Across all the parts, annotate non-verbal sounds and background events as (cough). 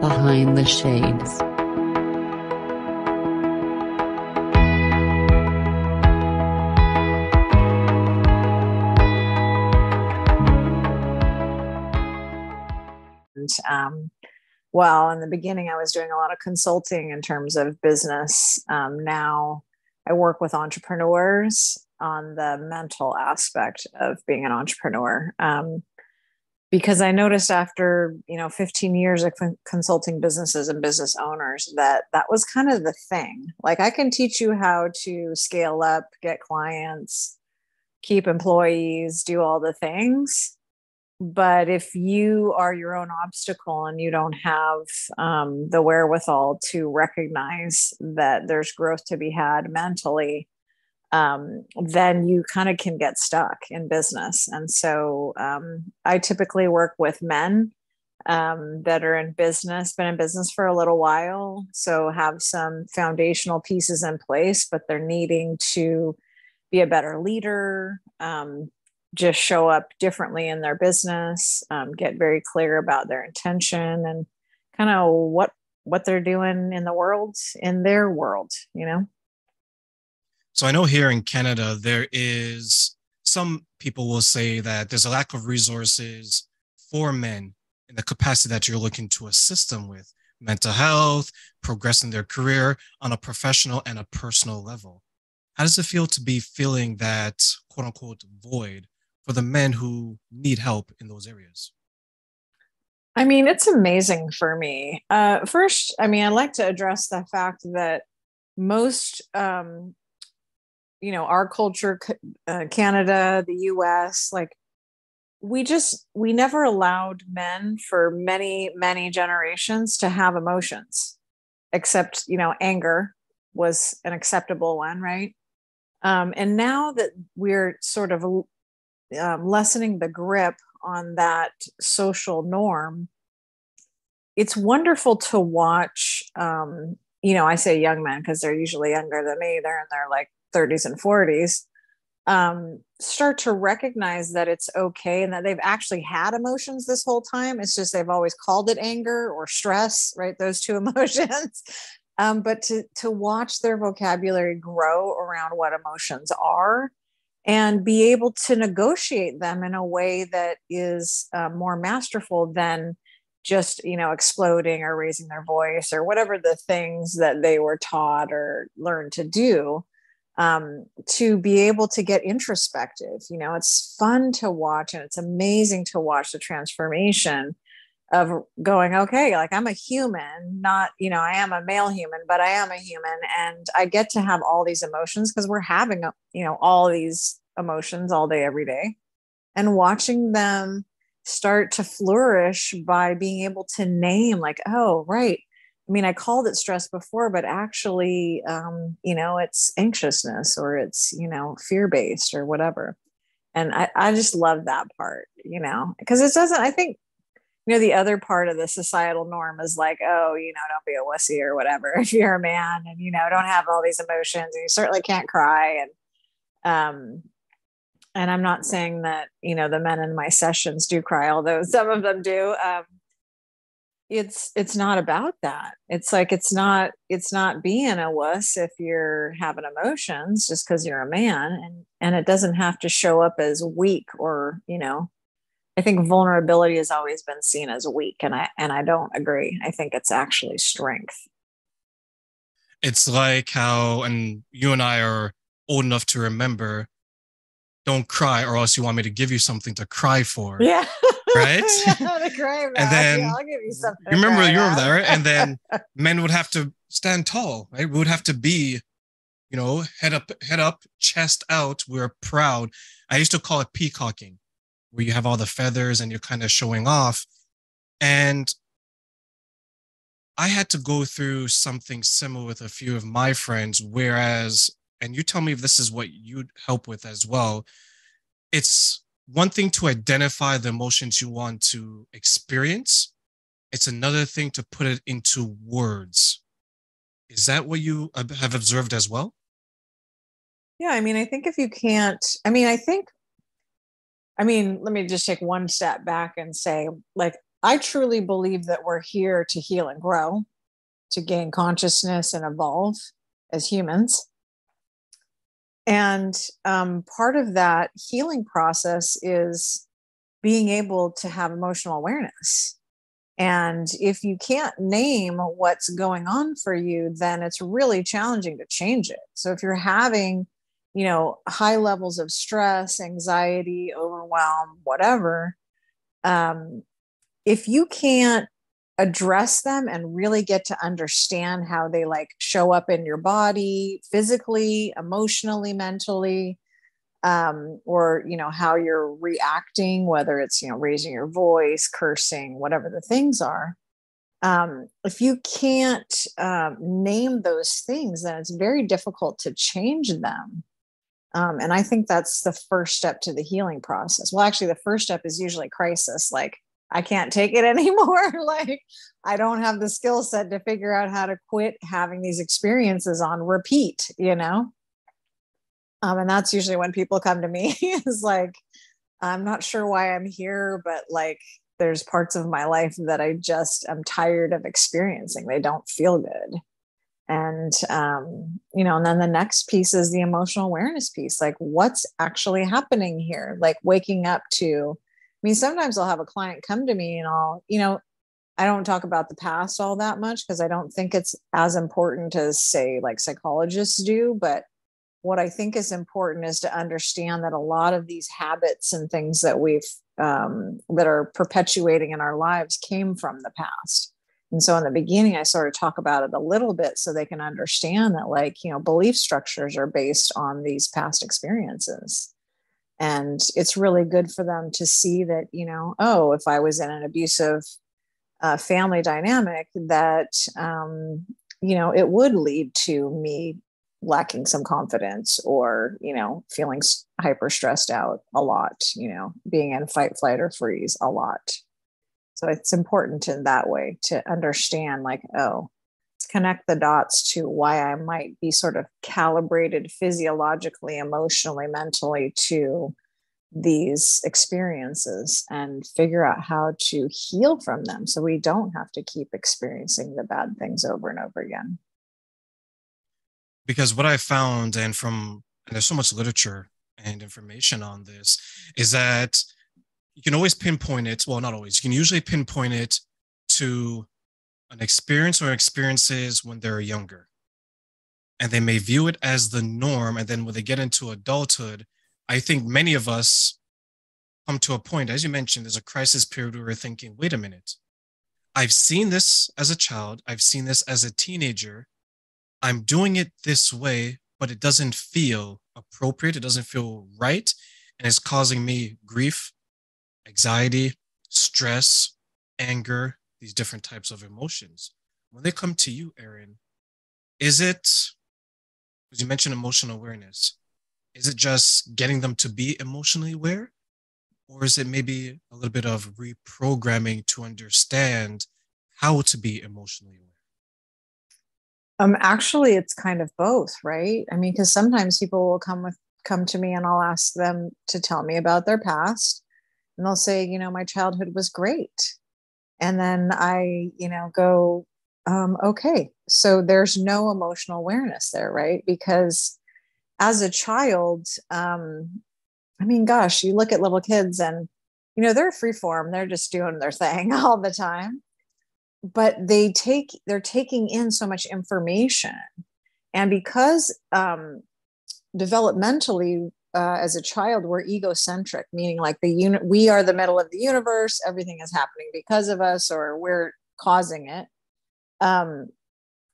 Behind the Shades. Um, well, in the beginning, I was doing a lot of consulting in terms of business. Um, now I work with entrepreneurs on the mental aspect of being an entrepreneur. Um, because I noticed after you know 15 years of consulting businesses and business owners that that was kind of the thing. Like I can teach you how to scale up, get clients, keep employees, do all the things, but if you are your own obstacle and you don't have um, the wherewithal to recognize that there's growth to be had mentally um, then you kind of can get stuck in business and so um, i typically work with men um, that are in business been in business for a little while so have some foundational pieces in place but they're needing to be a better leader um, just show up differently in their business, um, get very clear about their intention and kind of what what they're doing in the world in their world, you know. So I know here in Canada there is some people will say that there's a lack of resources for men in the capacity that you're looking to assist them with mental health, progressing their career on a professional and a personal level. How does it feel to be feeling that quote unquote void for the men who need help in those areas? I mean, it's amazing for me. Uh, first, I mean, I'd like to address the fact that most, um, you know, our culture, uh, Canada, the US, like, we just, we never allowed men for many, many generations to have emotions, except, you know, anger was an acceptable one, right? Um, and now that we're sort of um, lessening the grip on that social norm it's wonderful to watch um, you know i say young men because they're usually younger than me they're in their like 30s and 40s um, start to recognize that it's okay and that they've actually had emotions this whole time. It's just they've always called it anger or stress right? Those two (laughs) emotions. Um, but to to watch their vocabulary grow around what emotions are and be able to negotiate them in a way that is uh, more masterful than just you know exploding or raising their voice or whatever the things that they were taught or learned to do um, to be able to get introspective. You know it's fun to watch and it's amazing to watch the transformation of going okay like i'm a human not you know i am a male human but i am a human. And i get to have all these emotions because we're having you know all these emotions all day every day. And watching them start to flourish by being able to name like oh right i mean i called it stress before but actually um, you know it's anxiousness or it's you know fear based or whatever. And I, I just love that part you know because it doesn't i think you know the other part of the societal norm is like oh you know don't be a wussy or whatever (laughs) if you're a man and you know don't have all these emotions and you certainly can't cry. And um and i'm not saying that you know the men in my sessions do cry although (laughs) some of them do um it's it's not about that it's like it's not it's not being a wuss if you're having emotions just because you're a man and and it doesn't have to show up as weak or you know I think vulnerability has always been seen as weak, and I and I don't agree. I think it's actually strength. It's like how, and you and I are old enough to remember. Don't cry, or else you want me to give you something to cry for. Yeah. (laughs) Right. (laughs) and then I'll give you something. You remember you were there, and then (laughs) men would have to stand tall, right? We would have to be, you know, head up, head up, chest out. We're proud. I used to call it peacocking where you have all the feathers and you're kind of showing off. And I had to go through something similar with a few of my friends, whereas, and you tell me if this is what you'd help with as well. It's one thing to identify the emotions you want to experience, it's another thing to put it into words. Is that what you have observed as well? Yeah, I mean, I think if you can't, I mean, I think I mean, let me just take one step back and say, like, I truly believe that we're here to heal and grow, to gain consciousness and evolve as humans. And um, part of that healing process is being able to have emotional awareness. And if you can't name what's going on for you, then it's really challenging to change it. So if you're having, you know, high levels of stress, anxiety, overwhelm, whatever, um, if you can't address them and really get to understand how they like show up in your body physically emotionally mentally um, or you know how you're reacting whether it's you know raising your voice cursing whatever the things are. Um, if you can't um, name those things then it's very difficult to change them. Um, and i think that's the first step to the healing process. Well actually the first step is usually crisis like I can't take it (laughs) anymore. like, I don't have the skill set to figure out how to quit having these experiences on repeat, you know? Um, and that's usually when people come to me (laughs) is like, I'm not sure why I'm here, but like, there's parts of my life that I just am tired of experiencing. They don't feel good. And, um, you know, and then the next piece is the emotional awareness piece like, what's actually happening here? Like, waking up to, mean, sometimes I'll have a client come to me and I'll, you know, I don't talk about the past all that much because I don't think it's as important as, say, like psychologists do. But what I think is important is to understand that a lot of these habits and things that we've, um, that are perpetuating in our lives came from the past. And so in the beginning, I sort of talk about it a little bit so they can understand that, like, you know, belief structures are based on these past experiences and it's really good for them to see that you know oh if i was in an abusive uh, family dynamic that um, you know it would lead to me lacking some confidence or you know feeling hyper stressed out a lot you know being in fight flight or freeze a lot. So it's important in that way to understand like oh connect the dots to why I might be sort of calibrated physiologically, emotionally, mentally to these experiences and figure out how to heal from them so we don't have to keep experiencing the bad things over and over again. Because what I found, and from and there's so much literature and information on this, is that you can always pinpoint it. Well, not always. You can usually pinpoint it to an experience or experiences when they're younger. And they may view it as the norm. And then when they get into adulthood, I think many of us come to a point, as you mentioned, there's a crisis period where we're thinking, wait a minute, I've seen this as a child, I've seen this as a teenager. I'm doing it this way, but it doesn't feel appropriate. It doesn't feel right. And it's causing me grief, anxiety, stress, anger, these different types of emotions. When they come to you, Erin, is it, as you mentioned, emotional awareness? Is it just getting them to be emotionally aware? Or is it maybe a little bit of reprogramming to understand how to be emotionally aware? Um, actually, it's kind of both, right? I mean, because sometimes people will come with come to me and I'll ask them to tell me about their past, and they'll say, you know, my childhood was great, and then I, you know, go, um, okay, so there's no emotional awareness there, right? Because as a child, um, I mean, gosh, you look at little kids and, you know, they're free form, they're just doing their thing (laughs) all the time. But they take, they're taking in so much information. And because um, developmentally, uh, as a child, we're egocentric, meaning like the unit, we are the middle of the universe, everything is happening because of us, or we're causing it. Um,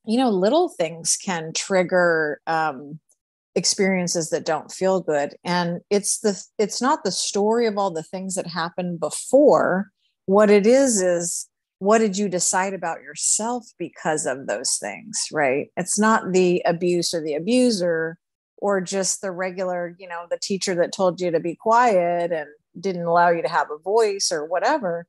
you know, little things can trigger um, experiences that don't feel good and it's the it's not the story of all the things that happened before what it is is what did you decide about yourself because of those things right it's not the abuse or the abuser or just the regular you know the teacher that told you to be quiet and didn't allow you to have a voice or whatever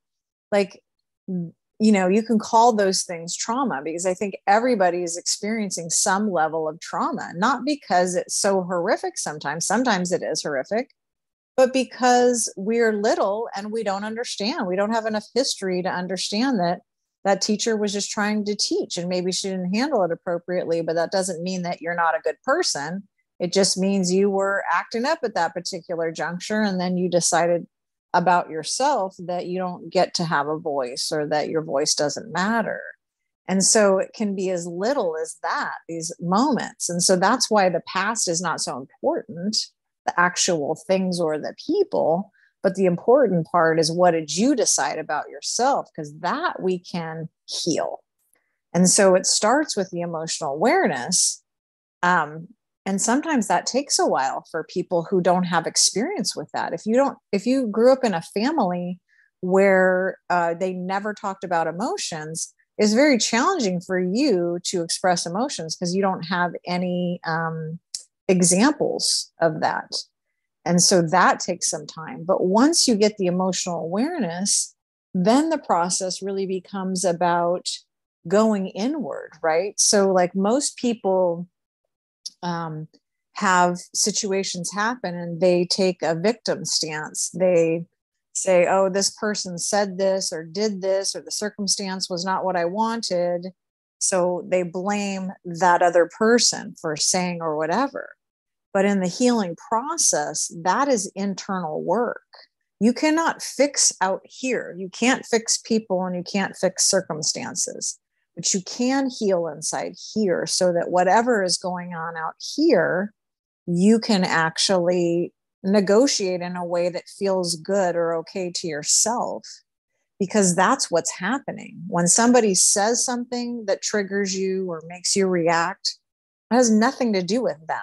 like mm, you know you can call those things trauma because i think everybody is experiencing some level of trauma not because it's so horrific sometimes sometimes it is horrific but because we're little and we don't understand. We don't have enough history to understand that that teacher was just trying to teach and maybe she didn't handle it appropriately, but that doesn't mean that you're not a good person. It just means you were acting up at that particular juncture and then you decided about yourself that you don't get to have a voice or that your voice doesn't matter. And so it can be as little as that, these moments. And so that's why the past is not so important, the actual things or the people. But the important part is what did you decide about yourself? Because that we can heal. And so it starts with the emotional awareness. Um, and sometimes that takes a while for people who don't have experience with that. If you don't, if you grew up in a family where uh, they never talked about emotions, is very challenging for you to express emotions because you don't have any um, examples of that. And so that takes some time. But once you get the emotional awareness, then the process really becomes about going inward, right? So, like most people um, have situations happen and they take a victim stance. They say, oh, this person said this or did this, or the circumstance was not what I wanted. So they blame that other person for saying or whatever. But in the healing process, that is internal work. You cannot fix out here. You can't fix people and you can't fix circumstances, but you can heal inside here so that whatever is going on out here, you can actually negotiate in a way that feels good or okay to yourself because that's what's happening. When somebody says something that triggers you or makes you react it has nothing to do with them.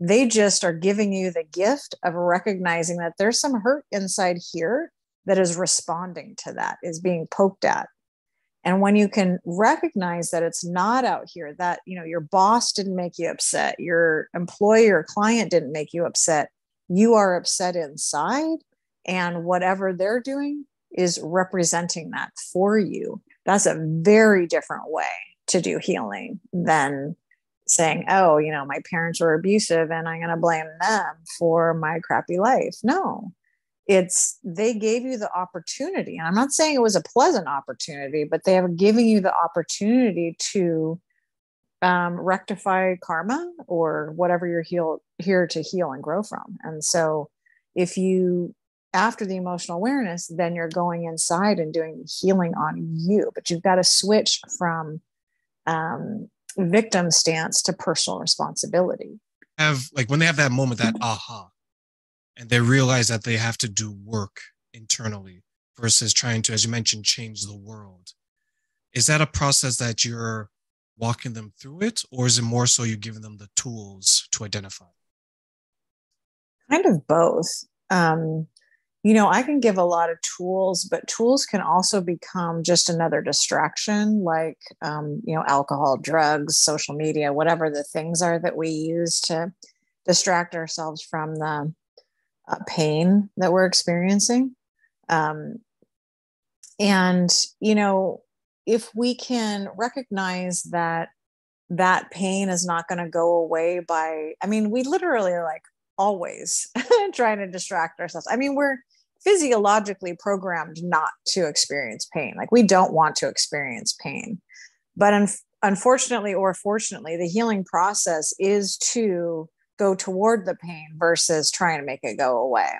They just are giving you the gift of recognizing that there's some hurt inside here that is responding to that is being poked at and when you can recognize that it's not out here that you know your boss didn't make you upset your employer or client didn't make you upset you are upset inside and whatever they're doing is representing that for you. That's a very different way to do healing than saying oh you know my parents were abusive and i'm going to blame them for my crappy life. No it's they gave you the opportunity and i'm not saying it was a pleasant opportunity but they have given you the opportunity to um, rectify karma or whatever you're heal, here to heal and grow from. And so, if you, after the emotional awareness, then you're going inside and doing healing on you, but you've got to switch from um, victim stance to personal responsibility. Have like when they have that moment, that aha, and they realize that they have to do work internally versus trying to, as you mentioned, change the world. Is that a process that you're walking them through it, or is it more so you're giving them the tools to identify? Kind of both. Um, you know, I can give a lot of tools, but tools can also become just another distraction, like, um, you know, alcohol, drugs, social media, whatever the things are that we use to distract ourselves from the uh, pain that we're experiencing. Um, and, you know, if we can recognize that that pain is not going to go away by i mean we literally like always (laughs) trying to distract ourselves. I mean we're physiologically programmed not to experience pain. Like we don't want to experience pain. But un- unfortunately or fortunately the healing process is to go toward the pain versus trying to make it go away.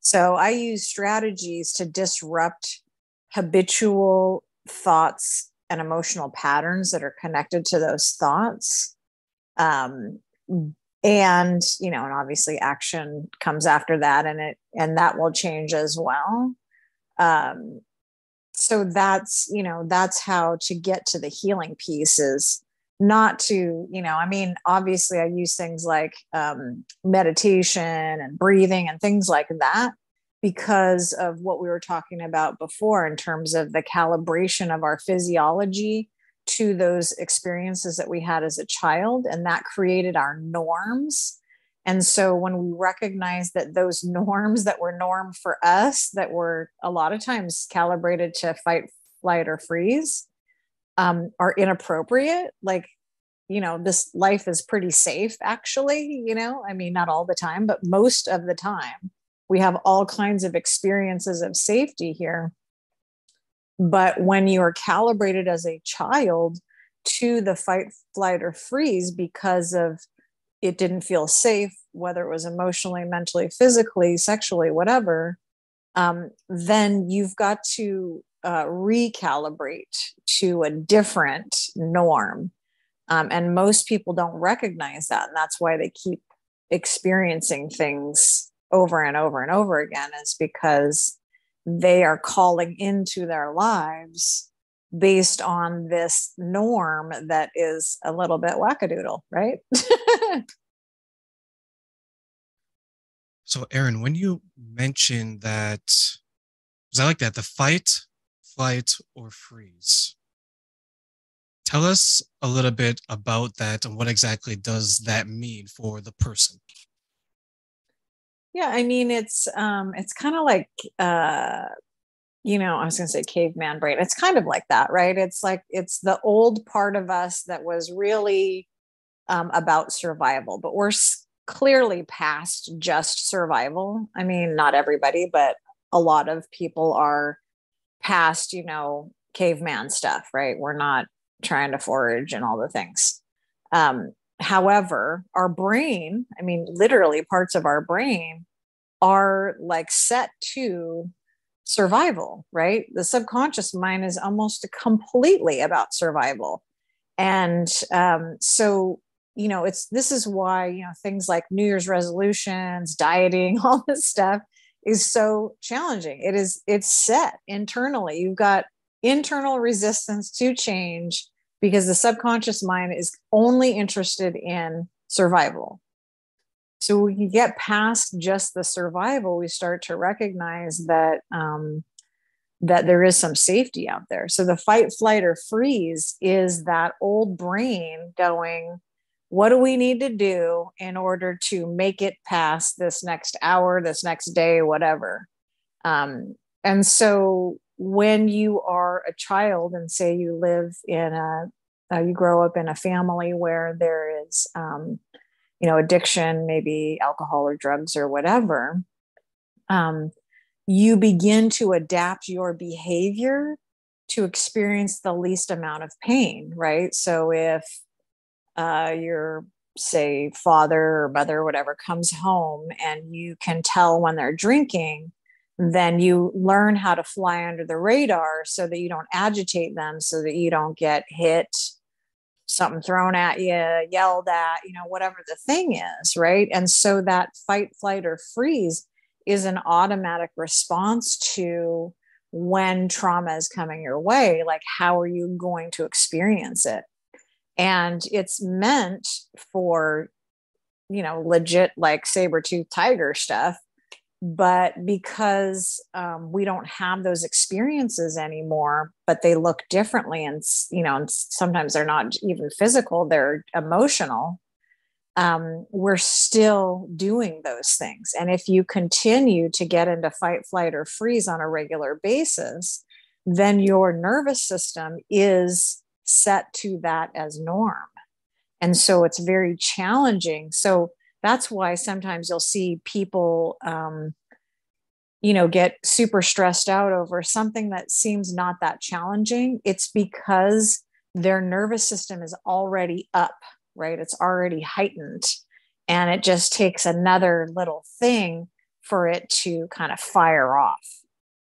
So i use strategies to disrupt habitual thoughts and emotional patterns that are connected to those thoughts. Um, and you know and obviously action comes after that and it and that will change as well. Um, so that's you know that's how to get to the healing pieces not to you know i mean obviously i use things like um, meditation and breathing and things like that because of what we were talking about before in terms of the calibration of our physiology to those experiences that we had as a child and that created our norms. And so when we recognize that those (laughs) norms that were norm for us that were a lot of times calibrated to fight flight or freeze um, are inappropriate like you know this life is pretty safe actually you know i mean not all the time but most of the time we have all kinds of experiences of safety here. But when you are calibrated as a child to the fight, flight, or freeze because of it didn't feel safe, whether it was emotionally, mentally, physically, sexually, whatever, um, then you've got to uh, recalibrate to a different norm. Um, and most people don't recognize that. And that's why they keep experiencing things over and over and over again, is because they are calling into their lives based on this norm that is a little bit wackadoodle, right? (laughs) so, Erin, when you mentioned that, was I like that? The fight, flight, or freeze. Tell us a little bit about that and what exactly does that mean for the person? Yeah, I mean it's um it's kind of like uh you know, I was going to say caveman brain. It's kind of like that, right? It's like it's the old part of us that was really um, about survival, but we're clearly past just survival. I mean, not everybody, but a lot of people are past, you know, caveman stuff, right? We're not trying to forage and all the things. Um, however, our brain, I mean, literally parts of our brain are like set to survival, right? The subconscious mind is almost completely about survival. And um, so, you know, it's this is why, you know, things like New Year's resolutions, (laughs) dieting, all this stuff is so challenging. It is, it's set internally. You've got internal resistance to change because the subconscious mind is only interested in survival. So we can get past just the survival, we start to recognize that um, that there is some safety out there. So the fight, flight, or freeze is that old brain going, what do we need to do in order to make it past this next hour, this next day, whatever? Um, and so when you are a child and say you live in a, uh, you grow up in a family where there is, um, you know, addiction, maybe alcohol or drugs or whatever, um, you begin to adapt your behavior to experience the least amount of pain, right? So if uh, your say father or mother or whatever comes home and you can tell when they're drinking then you learn how to fly under the radar so that you don't agitate them so that you don't get hit something thrown at you yelled at you know whatever the thing is right? And so that fight flight or freeze is an automatic response to when trauma is coming your way like how are you going to experience it and it's meant for you know legit like saber tooth tiger stuff. But because um, we don't have those experiences anymore but they look differently and you know and sometimes they're not even physical they're emotional um, we're still doing those things. And if you continue to get into fight flight or freeze on a regular basis then your nervous system is set to that as norm. And so it's very challenging. So that's why sometimes you'll see people, um, you know, get super stressed out over something that seems not that challenging. It's because their nervous system is already up, right? It's already heightened. And it just takes another little thing for it to kind of fire off.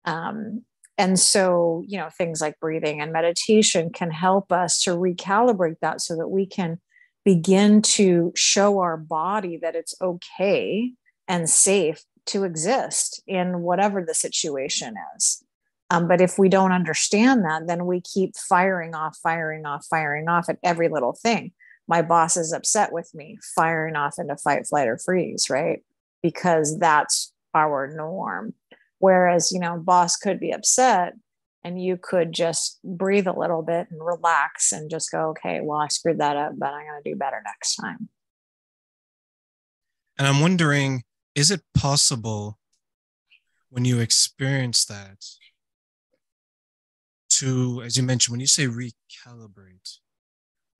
Um, and so, you know, things like breathing and meditation can help us to recalibrate that so that we can begin to show our body that it's okay and safe to exist in whatever the situation is. Um, but if we don't understand that, then we keep firing off, firing off, firing off at every little thing. My boss is upset with me, firing off into fight, flight, or freeze, right? Because that's our norm. Whereas, you know, boss could be upset and you could just breathe a little bit and relax and just go, okay, well, I screwed that up, but I'm going to do better next time. And I'm wondering, is it possible when you experience that to, as you mentioned, when you say recalibrate,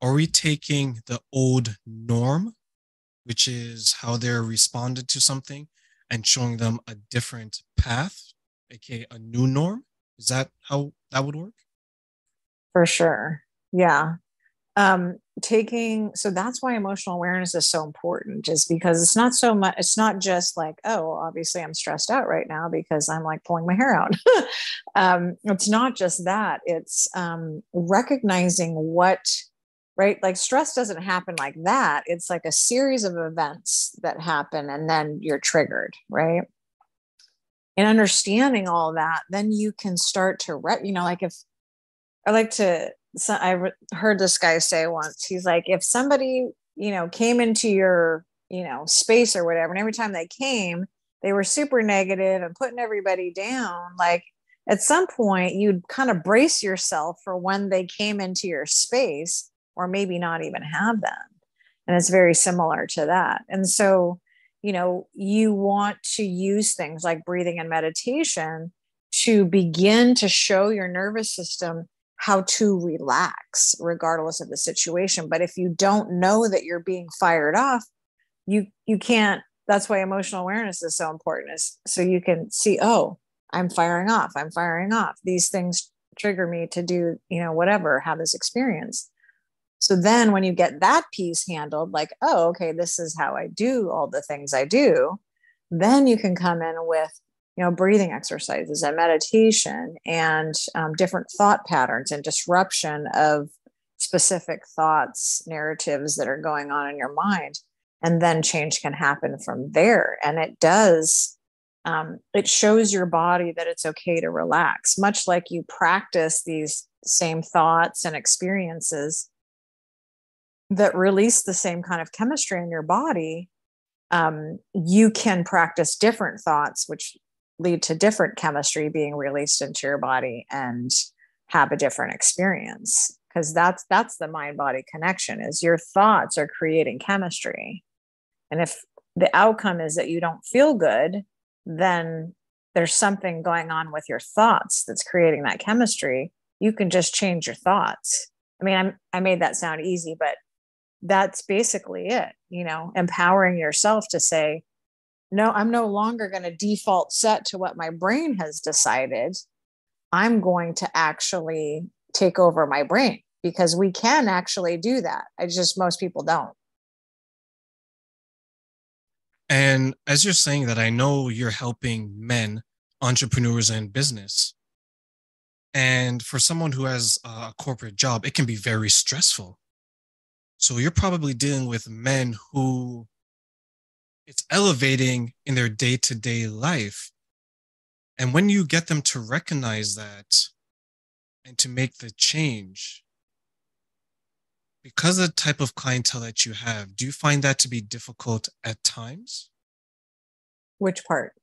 are we taking the old norm, which is how they're responded to something, and showing them a different path, aka a new norm. Is that how that would work? For sure. Yeah. Um, taking so that's why emotional awareness is so important is because it's not so much it's not just like oh obviously i'm stressed out right now because i'm like pulling my hair out (laughs) um, it's not just that it's um, recognizing what right like stress doesn't happen like that it's like a series of events that happen and then you're triggered right and understanding all that then you can start to re- you know like if i like to so I re- heard this guy say once, he's like, if somebody, you know, came into your, you know, space or whatever, and every time they came, they were super negative and putting everybody down, like at some point you'd kind of brace yourself for when they came into your space or maybe not even have them. And it's very similar to that. And so, you know, you want to use things like breathing and meditation to begin to show your nervous system how to relax regardless of the situation. But if you don't know that you're being fired off you you can't that's why emotional awareness is so important is so you can see oh i'm firing off i'm firing off. These things trigger me to do you know whatever have this experience so then when you get that piece handled like oh okay this is how i do all the things i do then you can come in with you know breathing exercises and meditation and um, different thought patterns and disruption of specific thoughts narratives that are going on in your mind and then change can happen from there. And it does um, it shows your body that it's okay to relax much like you practice these same thoughts and experiences that release the same kind of chemistry in your body um, you can practice different thoughts which lead to different chemistry being released into your body and have a different experience. Because that's that's the mind body connection is your thoughts are creating chemistry. And if the outcome is that you don't feel good then there's something going on with your thoughts that's creating that chemistry. You can just change your thoughts. I mean I'm, i made that sound easy but that's basically it you know empowering yourself to say no, I'm no longer going to default set to what my brain has decided. I'm going to actually take over my brain because we can actually do that. I just, most people don't. And as you're saying that, I know you're helping men, entrepreneurs, and business. And for someone who has a corporate job, it can be very stressful. So you're probably dealing with men who it's elevating in their day-to-day life. And when you get them to recognize that and to make the change because of the type of clientele that you have do you find that to be difficult at times? Which part?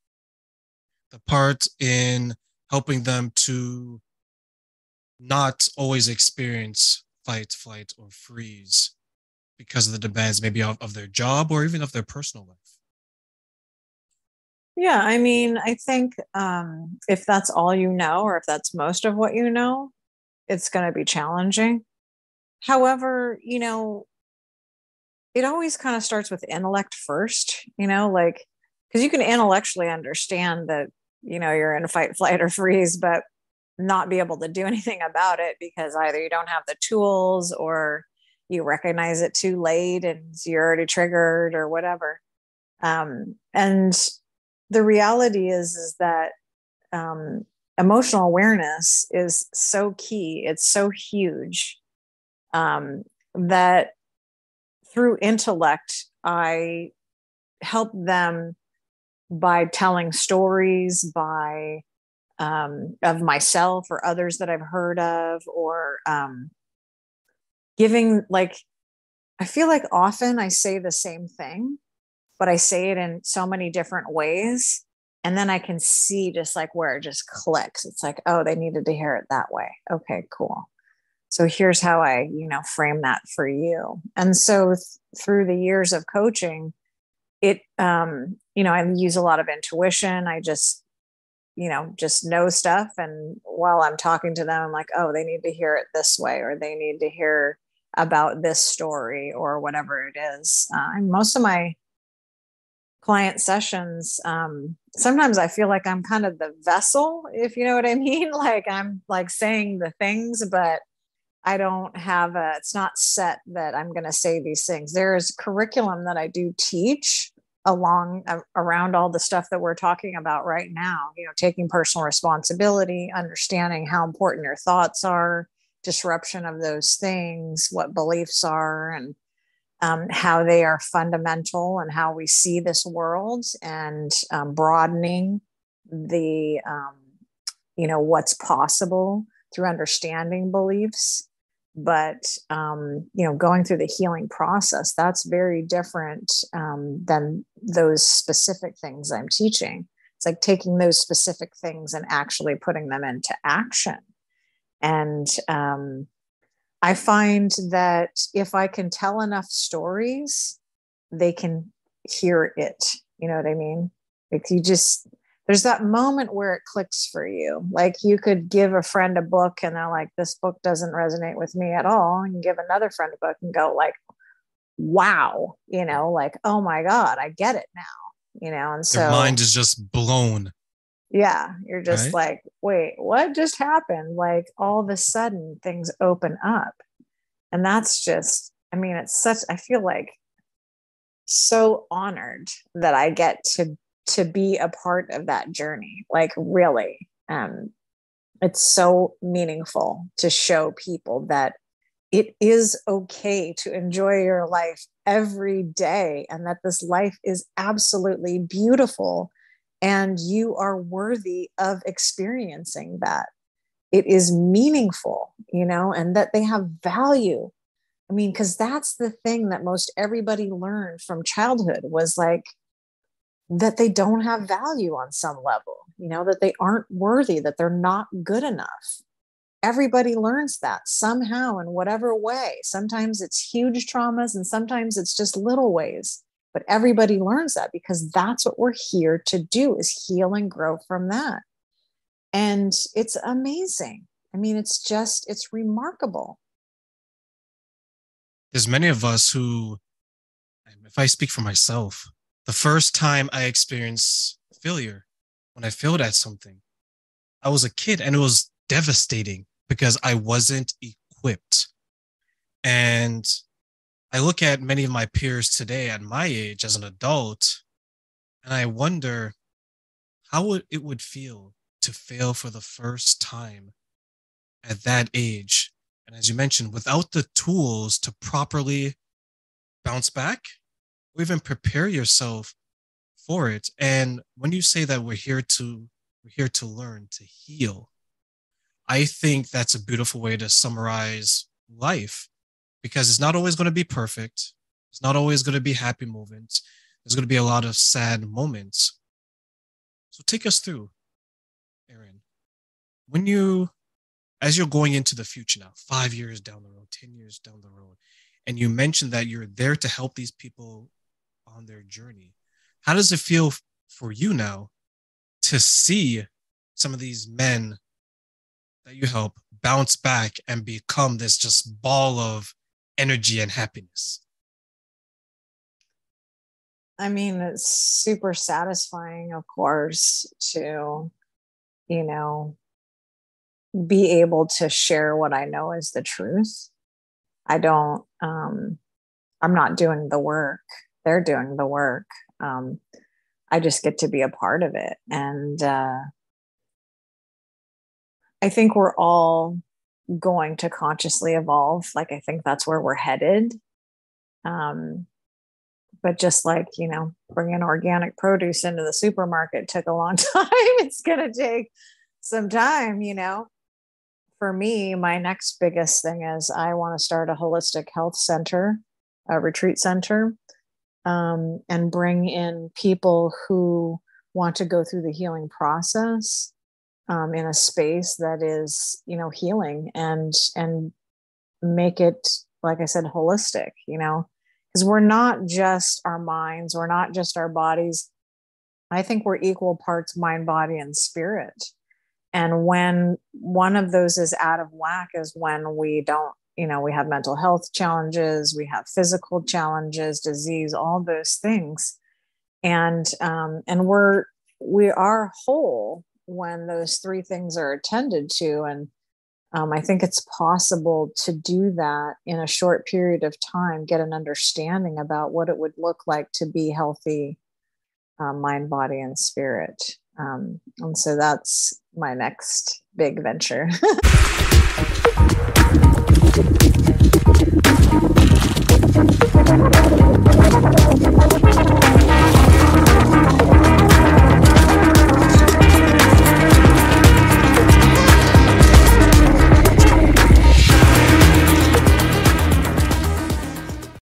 The part in helping them to not always experience fight flight or freeze because of the demands maybe of, of their job or even of their personal life yeah, I mean, I think um, if that's all you know, or if that's most of what you know, it's going to be challenging. However, you know, it always kind of starts with intellect first, you know, like, because you can intellectually understand that, you know, you're in fight, flight, or freeze, but not be able to do (laughs) anything about it because either you don't have the tools or you recognize it too late and you're already triggered or whatever. Um, and the reality is is that um, emotional awareness is so key it's so huge um, that through intellect i help them by telling stories by um, of myself or others that i've heard of or um, giving like i feel like often i say the same thing but I say it in so many different ways. And then I can see just like where it just clicks. It's like, oh, they needed to hear it that way. Okay, cool. So here's how I, you know, frame that for you. And so th- through the years of coaching, it, um, you know, I use a lot of intuition. I just, you know, just know stuff. And while I'm talking to them, I'm like, oh, they need to hear it this way, or they need to hear about this story, or whatever it is. Uh, most of my client sessions um, sometimes i feel like i'm kind of the vessel if you know what i (laughs) mean like i'm like saying the things but i don't have a it's not set that i'm going to say these things there is curriculum that i do teach along uh, around all the stuff that we're talking about right now you know taking personal responsibility understanding how important your thoughts are disruption of those things what beliefs are and um, how they are fundamental and how we see this world and um, broadening the um, you know what's possible through understanding beliefs. But um, you know going through the healing process that's very different um, than those specific things i'm teaching. It's like taking those specific things and actually putting them into action and um, I find that if I can tell enough stories, they can hear it. You know what I mean? Like you just, there's that moment where it clicks for you. Like you could give a friend a book and they're like, this book doesn't resonate with me at all. And give another friend a book and go, like, wow, you know, like, oh my God, I get it now, you know? And so your mind is just blown yeah you're just right? like wait what just happened? Like all of a sudden things open up. And that's just i mean it's such i feel like so honored that i get to to be a part of that journey. Like really. Um it's so meaningful to show people that it is okay to enjoy your life every day and that this life is absolutely beautiful and you are worthy of experiencing that. It is meaningful you know and that they have value. I mean because that's the thing that most everybody learned from childhood was like that they don't have value on some level you know that they aren't worthy that they're not good enough. Everybody learns that somehow in whatever way. Sometimes it's huge traumas and sometimes it's just little ways but everybody learns that because that's what we're here to do is heal and grow from that. And it's amazing. I mean it's just it's remarkable. There's many of us who if i speak for myself the first time i experienced failure when i failed at something i was a kid and it was devastating because i wasn't equipped. And I look at many of my peers today at my age as an adult, and I wonder how it would feel to fail for the first time at that age. And as you mentioned, without the tools to properly bounce back or even prepare yourself for it. And when you say that we're here to we're here to learn, to heal, I think that's a beautiful way to summarize life because it's not always going to be perfect. It's not always going to be happy moments. There's going to be a lot of sad moments. So take us through, Erin. When you, as you're going into the future now, five years down the road, 10 years down the road, and you mentioned that you're there to help these people on their journey, how does it feel for you now to see some of these men that you help bounce back and become this just ball of energy and happiness? I mean, it's super satisfying, of course, to, you know, be able to share what I know is the truth. I don't, um, I'm not doing the work. They're doing the work. Um, I just get to be a part of it. And uh, I think we're all going to consciously evolve. Like I think that's where we're headed. Um, but just like you know, bringing organic produce into the supermarket took a long (laughs) time. it's going to take some time. You know, for me, my next biggest thing is I want to start a holistic health center, a retreat center, um, and bring in people who want to go through the healing process um, in a space that is you know healing and and make it like i said holistic you know? Because we're not just our minds we're not just our bodies. I think we're equal parts mind body and spirit. And when one of those is out of whack is when we don't you know we have mental health challenges we have physical challenges disease all those things. And um, and we're we are whole when those three things are attended to. And um, i think it's possible to do that in a short period of time get an understanding about what it would look like to be healthy uh, mind body and spirit. Um, and so that's my next big venture. (laughs) (laughs)